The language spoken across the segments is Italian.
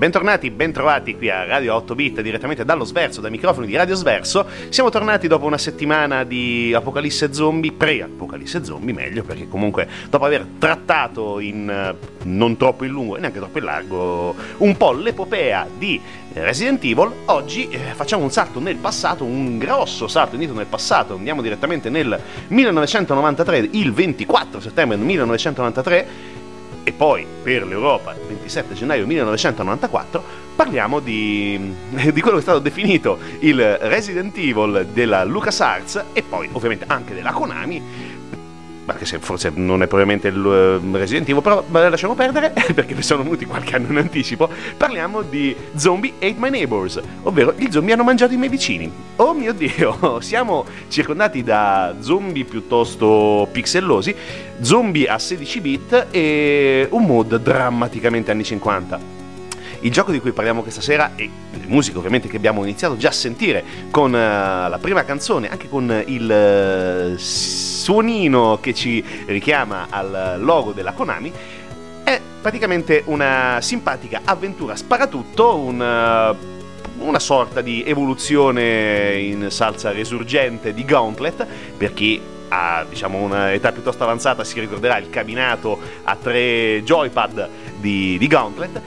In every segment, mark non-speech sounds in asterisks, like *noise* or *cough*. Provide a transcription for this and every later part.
Bentornati, bentrovati qui a Radio 8 Bit direttamente dallo Sverso, dai microfoni di Radio Sverso. Siamo tornati dopo una settimana di Apocalisse Zombie, pre-Apocalisse Zombie meglio, perché comunque dopo aver trattato in eh, non troppo in lungo e neanche troppo in largo un po' l'epopea di Resident Evil, oggi eh, facciamo un salto nel passato, un grosso salto indietro nel passato, andiamo direttamente nel 1993, il 24 settembre 1993 e poi per l'Europa il 27 gennaio 1994 parliamo di, *laughs* di, quello che è stato definito il Resident Evil della LucasArts e poi ovviamente anche della Konami anche se forse non è probabilmente il uh, Resident Evil, però lasciamo perdere *laughs* perché sono venuti qualche anno in anticipo. Parliamo di Zombie Ate My Neighbors, ovvero gli zombie hanno mangiato i miei vicini. Oh mio dio, *laughs* siamo circondati da zombie piuttosto pixellosi, zombie a 16 bit e un mood drammaticamente anni 50. Il gioco di cui parliamo questa sera e le musiche ovviamente che abbiamo iniziato già a sentire con uh, la prima canzone, anche con il uh, suonino che ci richiama al logo della Konami, è praticamente una simpatica avventura sparatutto, un una sorta di evoluzione in salsa resurgente di Gauntlet per chi ha diciamo, un'età piuttosto avanzata si ricorderà il cabinato a tre joypad di, di Gauntlet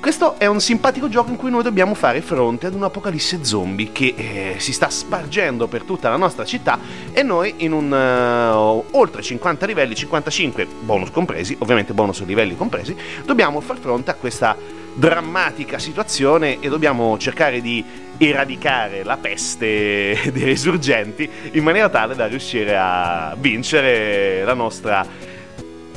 questo è un simpatico gioco in cui noi dobbiamo fare fronte ad un'apocalisse zombie che eh, si sta spargendo per tutta la nostra città e noi in un uh, oltre 50 livelli, 55 bonus compresi, ovviamente bonus livelli compresi, dobbiamo far fronte a questa drammatica situazione e dobbiamo cercare di eradicare la peste *laughs* dei risurgenti in maniera tale da riuscire a vincere la nostra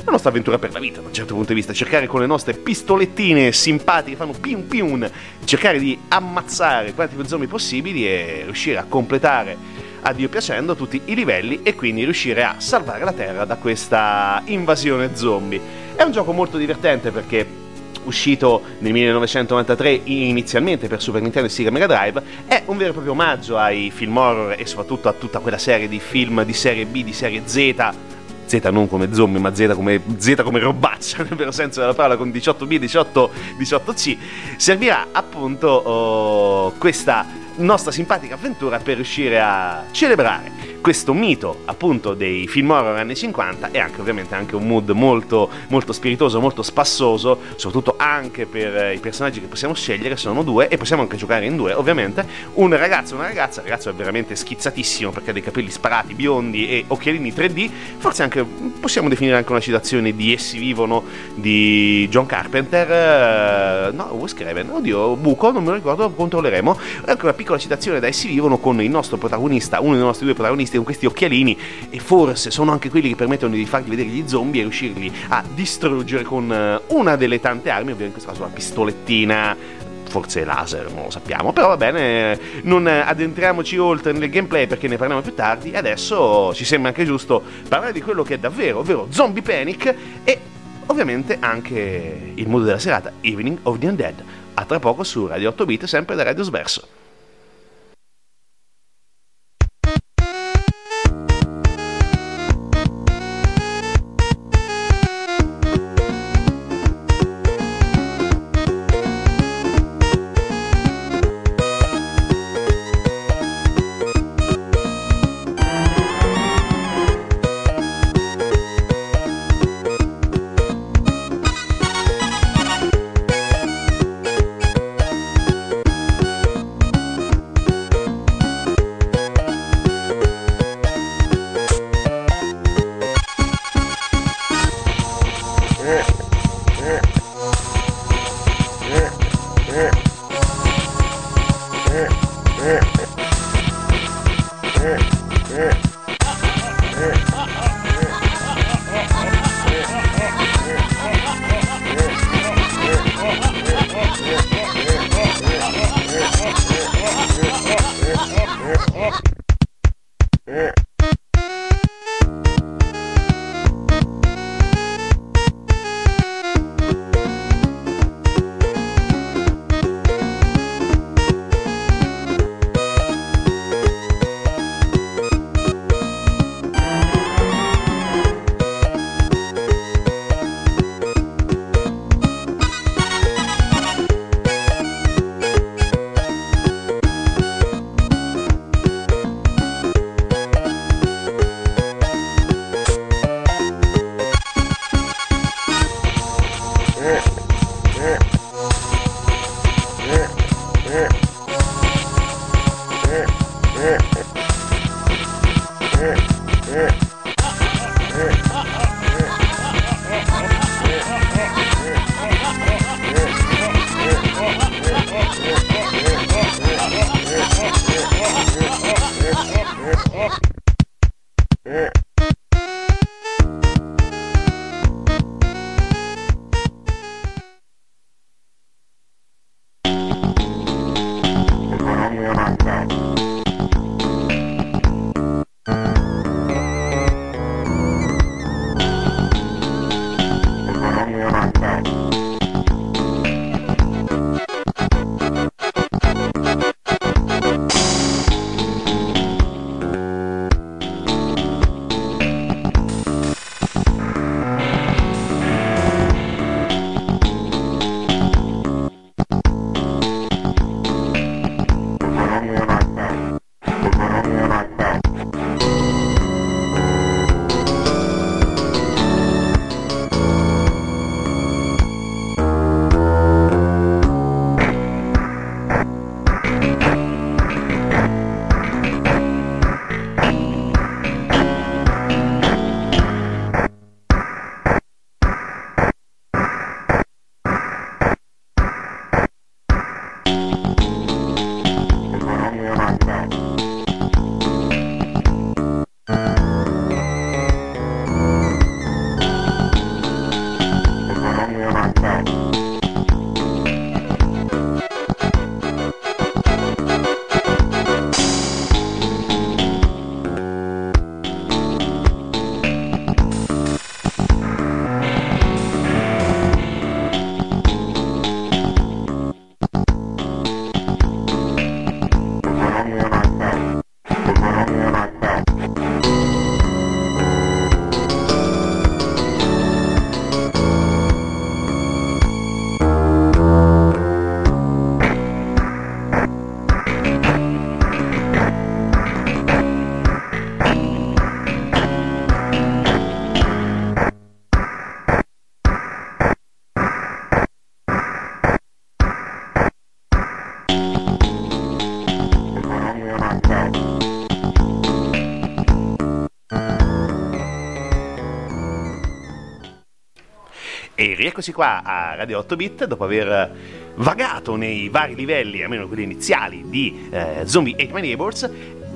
la nostra avventura per la vita, da un certo punto di vista, cercare con le nostre pistolettine simpatiche, fanno piun piun, cercare di ammazzare quanti più zombie possibili e riuscire a completare a Dio piacendo tutti i livelli e quindi riuscire a salvare la Terra da questa invasione zombie. È un gioco molto divertente perché uscito nel 1993 inizialmente per Super Nintendo e Sega Mega Drive, è un vero e proprio omaggio ai film horror e soprattutto a tutta quella serie di film di serie B, di serie Z. Z non come zombie, ma Z come, Z come robaccia, *laughs* nel vero senso della parola, con 18B, 18, 18C, servirà appunto oh, questa nostra simpatica avventura per riuscire a celebrare questo mito appunto dei film horror anni 50 e anche ovviamente anche un mood molto, molto spiritoso, molto spassoso, soprattutto anche per eh, i personaggi che possiamo scegliere, sono due e possiamo anche giocare in due ovviamente, un ragazzo e una ragazza, il ragazzo è veramente schizzatissimo perché ha dei capelli sparati, biondi e occhialini 3D, forse anche possiamo definire anche una citazione di Essi vivono di John Carpenter, uh, no, Wes Craven, oddio, buco, non me lo ricordo, controlleremo, anche una piccola citazione da Essi vivono con il nostro protagonista, uno dei nostri due protagonisti con questi occhialini e forse sono anche quelli che permettono di fargli vedere gli zombie e riuscirli a distruggere con eh, una delle tante armi, ovvero in questo caso la pistolettina forse laser, non lo sappiamo, però va bene, non addentriamoci oltre nel gameplay perché ne parliamo più tardi, adesso ci sembra anche giusto parlare di quello che è davvero, ovvero Zombie Panic e ovviamente anche il modo della serata, Evening of the Undead, a tra poco su Radio 8 Bit, sempre da Radio Sverso. Rieccoci qua a Radio 8 Bit dopo aver vagato nei vari livelli, almeno quelli iniziali, di eh, Zombie 8 My Neighbors.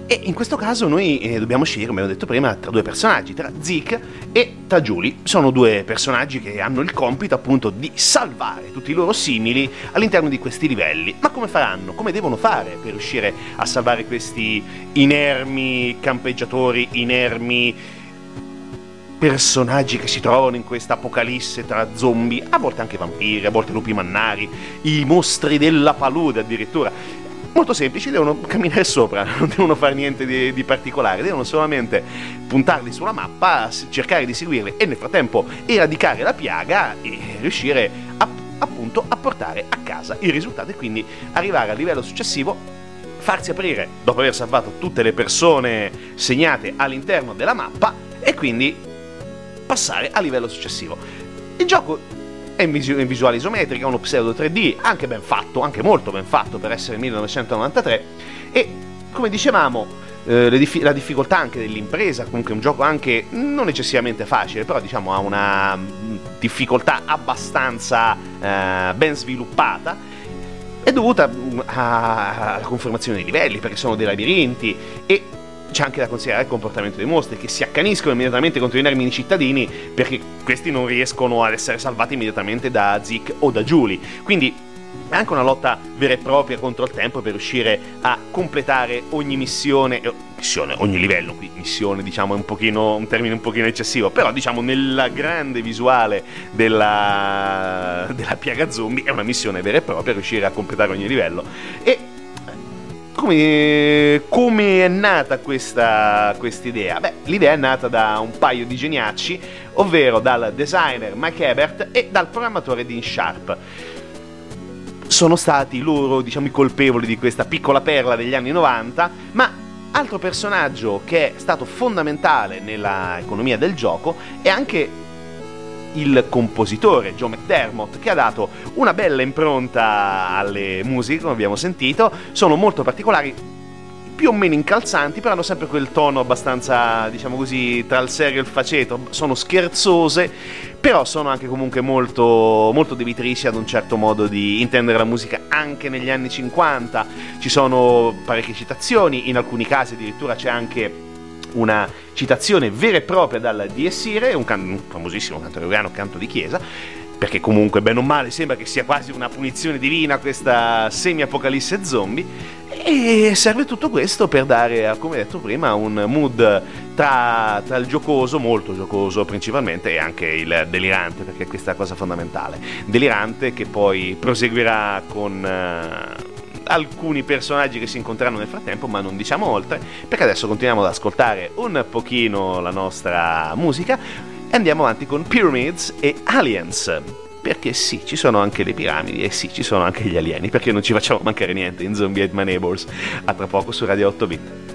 E in questo caso noi eh, dobbiamo scegliere, come ho detto prima, tra due personaggi, tra Zeke e Tajuli. Sono due personaggi che hanno il compito appunto di salvare tutti i loro simili all'interno di questi livelli. Ma come faranno? Come devono fare per riuscire a salvare questi inermi campeggiatori, inermi personaggi che si trovano in questa apocalisse tra zombie, a volte anche vampiri, a volte lupi mannari, i mostri della palude addirittura. Molto semplici, devono camminare *laughs* sopra, non devono fare niente di, di particolare, devono solamente puntarli sulla mappa, cercare di seguirli e nel frattempo eradicare la piaga e riuscire a, appunto a portare a casa il risultato e quindi arrivare al livello successivo farsi aprire dopo aver salvato tutte le persone segnate all'interno della mappa e quindi passare a livello successivo. Il gioco è in, visu- in visuale isometrica, uno pseudo 3D, anche ben fatto, anche molto ben fatto per essere 1993 e come dicevamo eh, dif- la difficoltà anche dell'impresa, comunque un gioco anche non eccessivamente facile, però diciamo ha una mm, difficoltà abbastanza eh, ben sviluppata è dovuta mm, alla conformazione dei livelli, perché sono dei labirinti e c'è anche da considerare il comportamento dei mostri che si accaniscono immediatamente contro i nermini cittadini perché questi non riescono ad essere salvati immediatamente da Zik o da Julie. Quindi è anche una lotta vera e propria contro il tempo per riuscire a completare ogni missione, eh, missione, ogni livello, qui missione diciamo è un, pochino, un termine un pochino eccessivo, però diciamo nella grande visuale della, della piaga zombie è una missione vera e propria riuscire a completare ogni livello. E come, come, è nata questa idea? Beh, l'idea è nata da un paio di geniacci, ovvero dal designer Mike Ebert e dal programmatore Dean Sharp. Sono stati loro, diciamo, i colpevoli di questa piccola perla degli anni 90, ma altro personaggio che è stato fondamentale nella economia del gioco è anche il compositore Joe McDermott che ha dato una bella impronta alle musiche, come abbiamo sentito, sono molto particolari, più o meno incalzanti, però hanno sempre quel tono abbastanza, diciamo così, tra il serio e il faceto, sono scherzose, però sono anche comunque molto, molto debitrici ad un certo modo di intendere la musica anche negli anni 50, ci sono parecchie citazioni, in alcuni casi addirittura c'è anche una citazione vera e propria dal Irae, un, can- un famosissimo canto gregoriano, canto di chiesa, perché comunque bene o male sembra che sia quasi una punizione divina questa semi-apocalisse zombie e serve tutto questo per dare, come detto prima, un mood tra, tra, il giocoso, molto giocoso principalmente, e anche il delirante, perché questa è la cosa fondamentale. Delirante che poi proseguirà con... Alcuni personaggi che si incontreranno nel frattempo, ma non diciamo oltre, perché adesso continuiamo ad ascoltare un pochino la nostra musica e andiamo avanti con Pyramids e Aliens. Perché sì, ci sono anche le piramidi e sì, ci sono anche gli alieni, perché non ci facciamo mancare niente in Zombie Ate My Neighbors. A tra poco su Radio 8 Bit.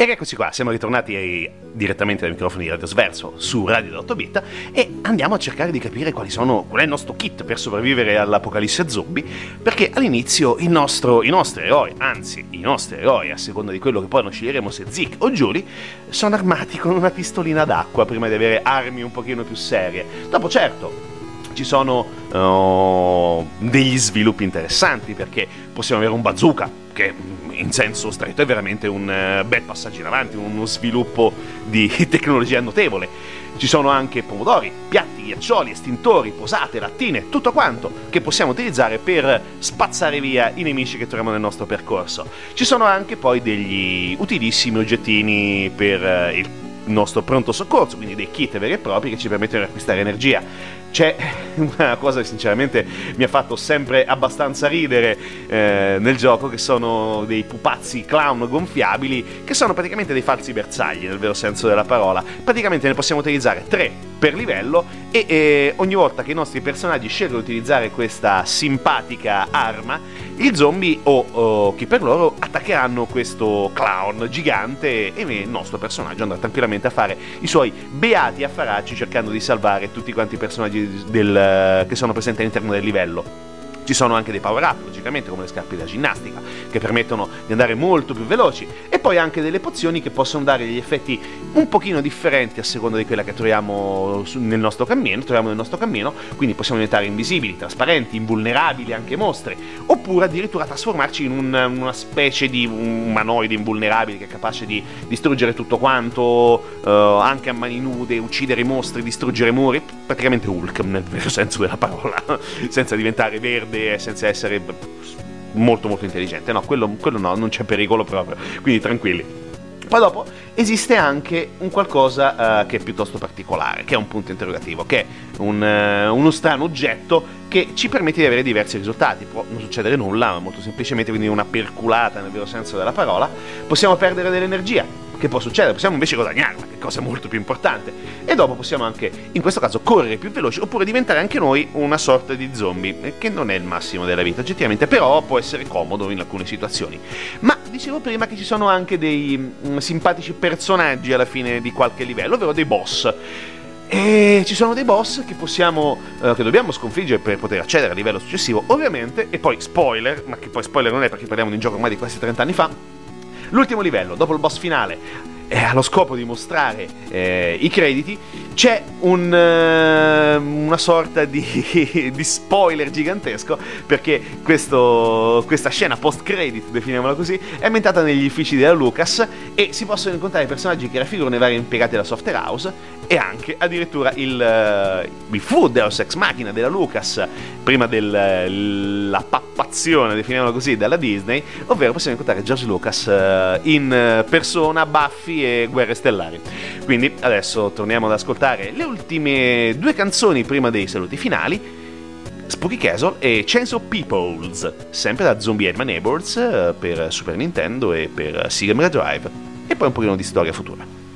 E eccoci qua, siamo ritornati direttamente dai microfoni di Radio Sverso su Radio 8 bit e andiamo a cercare di capire sono, qual è il nostro kit per sopravvivere all'apocalisse zombie, perché all'inizio nostro, i nostri eroi, anzi i nostri eroi, a seconda di quello che poi non sceglieremo se Zik o Julie, sono armati con una pistolina d'acqua prima di avere armi un pochino più serie. Dopo certo, ci sono uh, degli sviluppi interessanti perché possiamo avere un bazooka che in senso stretto è veramente un uh, bel passaggio in avanti, uno sviluppo di *laughs* tecnologia notevole. Ci sono anche pomodori, piatti, ghiaccioli, estintori, posate, lattine, tutto quanto che possiamo utilizzare per spazzare via i nemici che troviamo nel nostro percorso. Ci sono anche poi degli utilissimi oggettini per uh, il nostro pronto soccorso, quindi dei kit veri e propri che ci permettono di acquistare energia c'è una cosa che sinceramente mi ha fatto sempre abbastanza ridere eh, nel gioco, che sono dei pupazzi clown gonfiabili, che sono praticamente dei falsi bersagli nel vero senso della parola. Praticamente ne possiamo utilizzare tre per livello e eh, ogni volta che i nostri personaggi scelgono di utilizzare questa simpatica arma, i zombie o, o chi per loro attaccheranno questo clown gigante e il nostro personaggio andrà tranquillamente a fare i suoi beati affaracci cercando di salvare tutti quanti i personaggi del, che sono presenti all'interno del livello. Ci sono anche dei power up, logicamente, come le scarpe da ginnastica, che permettono di andare molto più veloci, e poi anche delle pozioni che possono dare degli effetti un pochino differenti a seconda di quella che troviamo nel nostro cammino, troviamo nel nostro cammino, quindi possiamo diventare invisibili, trasparenti, invulnerabili anche mostri, oppure addirittura trasformarci in un, una specie di umanoide invulnerabile che è capace di distruggere tutto quanto, uh, anche a mani nude, uccidere mostri, distruggere muri, praticamente Hulk nel vero senso della parola, *laughs* senza diventare verde e senza essere molto molto intelligente. No, quello, quello no, non c'è pericolo proprio, quindi tranquilli. Poi dopo esiste anche un qualcosa uh, che è piuttosto particolare, che è un punto interrogativo, che è un, uh, uno strano oggetto che ci permette di avere diversi risultati. Può non succedere nulla, molto semplicemente, quindi una perculata nel vero senso della parola. Possiamo perdere dell'energia, che può succedere, possiamo invece guadagnarla, che cosa molto più importante. E dopo possiamo anche, in questo caso, correre più veloci oppure diventare anche noi una sorta di zombie, eh, che non è il massimo della vita oggettivamente, però può essere comodo in alcune situazioni. Ma dicevo prima che ci sono anche dei mh, mm, simpatici personaggi alla fine di qualche livello, ovvero dei boss. E ci sono dei boss che possiamo, uh, che dobbiamo sconfiggere per poter accedere al livello successivo, ovviamente, e poi spoiler, ma che poi spoiler non è perché parliamo di un gioco ormai di quasi 30 anni fa, L'ultimo livello, dopo il boss finale, eh, allo scopo di mostrare eh, i crediti, c'è un, uh, una sorta di, *laughs* di, spoiler gigantesco perché questo, questa scena post-credit, definiamola così, è ambientata negli uffici della Lucas e si possono incontrare personaggi che raffigurano i vari impiegati della software house e anche addirittura il, uh, il fu Deus Ex Machina della Lucas prima della pappazione, definiamola così, dalla Disney, ovvero possiamo incontrare George Lucas uh, in persona, e guerre stellari. Quindi adesso torniamo ad ascoltare le ultime due canzoni prima dei saluti finali. Spooky Castle e Chains of Peoples, sempre da Zombie My Neighbors uh, per Super Nintendo e per Sega Mega Drive, e poi un pochino di storia futura.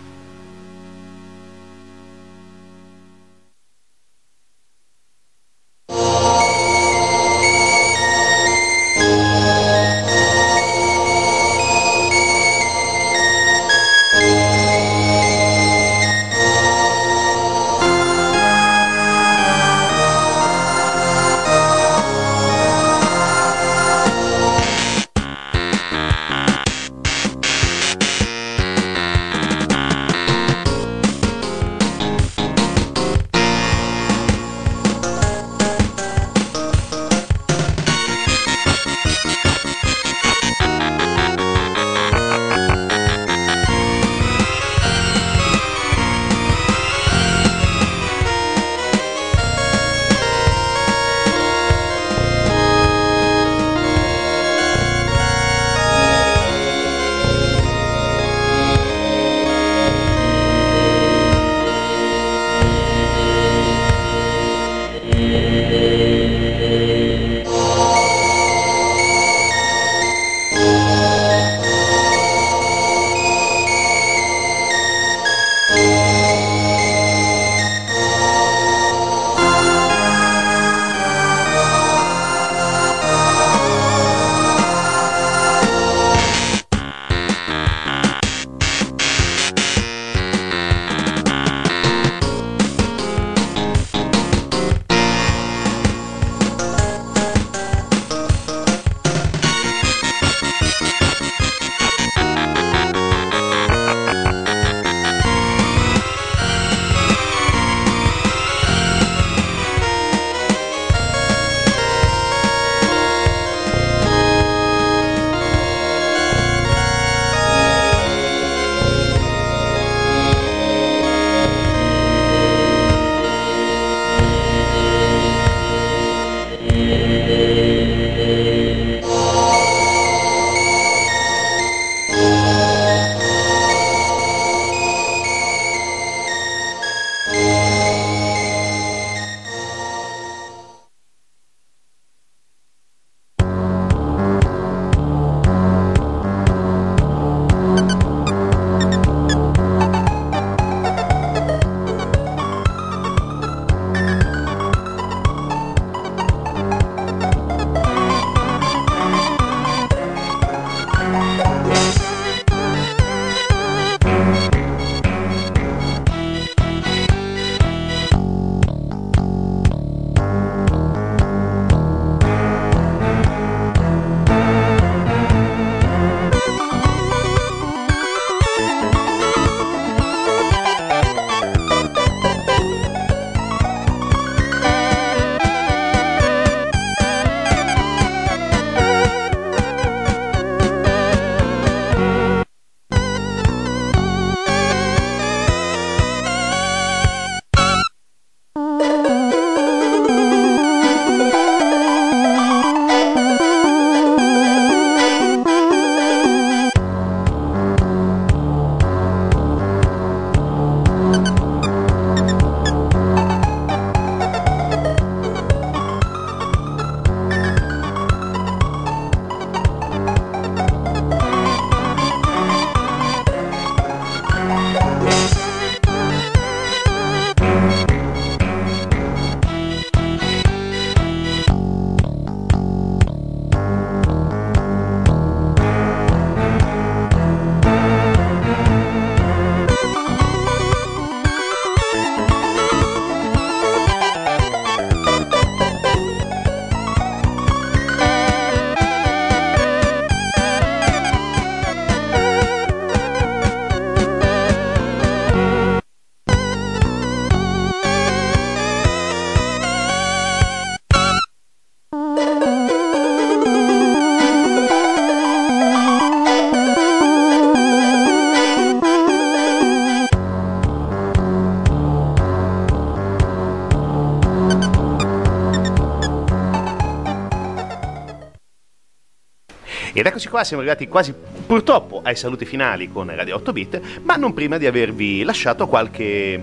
Ed eccoci qua, siamo arrivati quasi purtroppo ai saluti finali con Radio 8 Bit, ma non prima di avervi lasciato qualche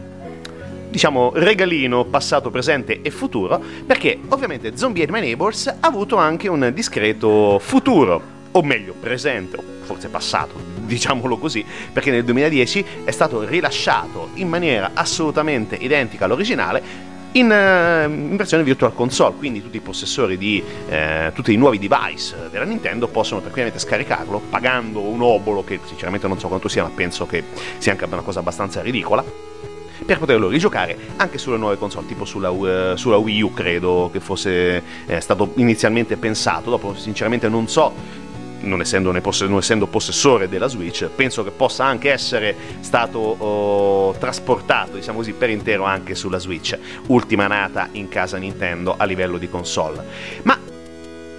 diciamo regalino passato, presente e futuro, perché ovviamente Zombie and My Neighbors ha avuto anche un discreto futuro, o meglio presente, o forse passato, diciamolo così, perché nel 2010 è stato rilasciato in maniera assolutamente identica all'originale in, uh, in, versione Virtual Console, quindi tutti i possessori di uh, tutti i nuovi device della Nintendo possono tranquillamente scaricarlo pagando un obolo che sinceramente non so quanto sia, ma penso che sia anche una cosa abbastanza ridicola per poterlo rigiocare anche sulle nuove console, tipo sulla, uh, sulla Wii U credo che fosse eh, stato inizialmente pensato, dopo sinceramente non so non essendo, poss- non essendo, possessore della Switch, penso che possa anche essere stato oh, trasportato, diciamo così, per intero anche sulla Switch, ultima nata in casa Nintendo a livello di console. Ma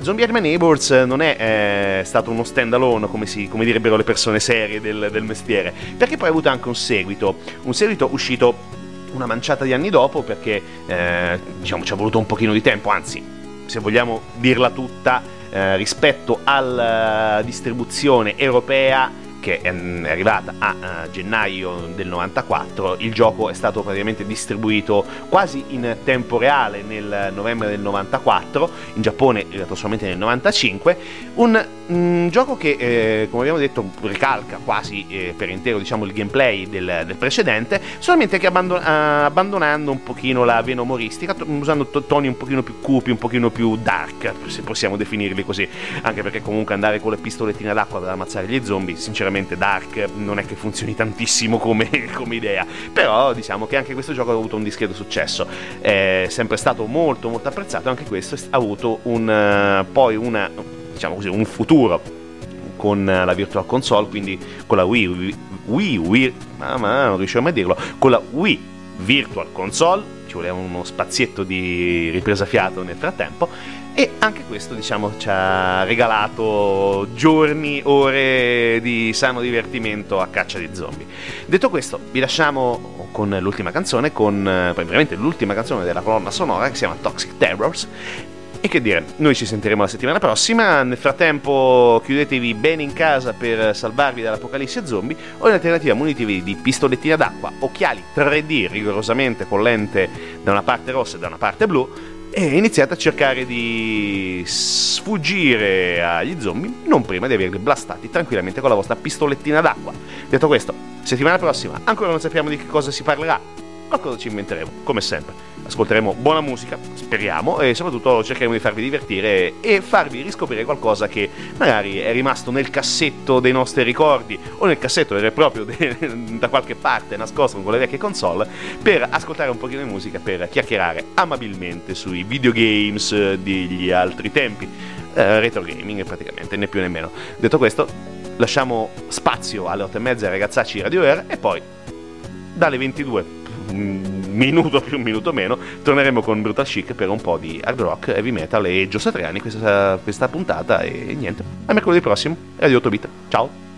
Zombie Army Neighbors non è eh, stato uno stand alone, come, si, come, direbbero le persone serie del, del mestiere, perché poi ha avuto anche un seguito, un seguito uscito una manciata di anni dopo perché eh, diciamo ci ha voluto un pochino di tempo, anzi se vogliamo dirla tutta rispetto alla distribuzione europea che è arrivata a, a, gennaio del 94, il gioco è stato praticamente distribuito quasi in tempo reale nel novembre del 94, in Giappone è arrivato solamente nel 95, un, un gioco che eh, come abbiamo detto ricalca quasi eh, per intero diciamo, il gameplay del, del precedente, solamente che abbandon- abbandonando un pochino la vena umoristica, usando t- toni un pochino più cupi, un pochino più dark, se possiamo definirli così, anche perché comunque andare con le pistolettine d'acqua per ammazzare gli zombie, sinceramente sinceramente Dark non è che funzioni tantissimo come, *laughs* come, idea, però diciamo che anche questo gioco ha avuto un discreto successo, è sempre stato molto molto apprezzato, anche questo ha avuto un, uh, poi una, diciamo così, un futuro con la Virtual Console, quindi con la Wii, Wii, Wii mamma, non riuscivo mai a dirlo, con la Wii Virtual Console, ci voleva uno spazietto di ripresa fiato nel frattempo, e anche questo, diciamo, ci ha regalato giorni, ore di sano divertimento a caccia di zombie. Detto questo, vi lasciamo con l'ultima canzone, con eh, veramente l'ultima canzone della colonna sonora che si chiama Toxic Terrors. E che dire, noi ci sentiremo la settimana prossima. Nel frattempo, chiudetevi bene in casa per salvarvi dall'apocalisse zombie. O in alternativa, munitevi di pistolettina d'acqua, occhiali 3D rigorosamente con lente da una parte rossa e da una parte blu e iniziate a cercare di sfuggire agli zombie non prima di averli blastati tranquillamente con la vostra pistolettina d'acqua. Detto questo, settimana prossima ancora non sappiamo di che cosa si parlerà, qualcosa ci inventeremo, come sempre ascolteremo buona musica, speriamo, e soprattutto cercheremo di farvi divertire e farvi riscoprire qualcosa che magari è rimasto nel cassetto dei nostri ricordi o nel cassetto vero e proprio de- *laughs* da qualche parte nascosto con le vecchie console per ascoltare un pochino di musica, per chiacchierare amabilmente sui videogames degli altri tempi. Eh, retro gaming praticamente, né più né meno. Detto questo, lasciamo spazio alle 8 e mezza ragazzacci Radio Air e poi dalle 22 un minuto più, minuto meno, torneremo con Brutal Chic per un po' di hard rock, heavy metal e Gio Satriani questa, questa puntata e niente. A mercoledì prossimo, Radio 8 Bit. Ciao!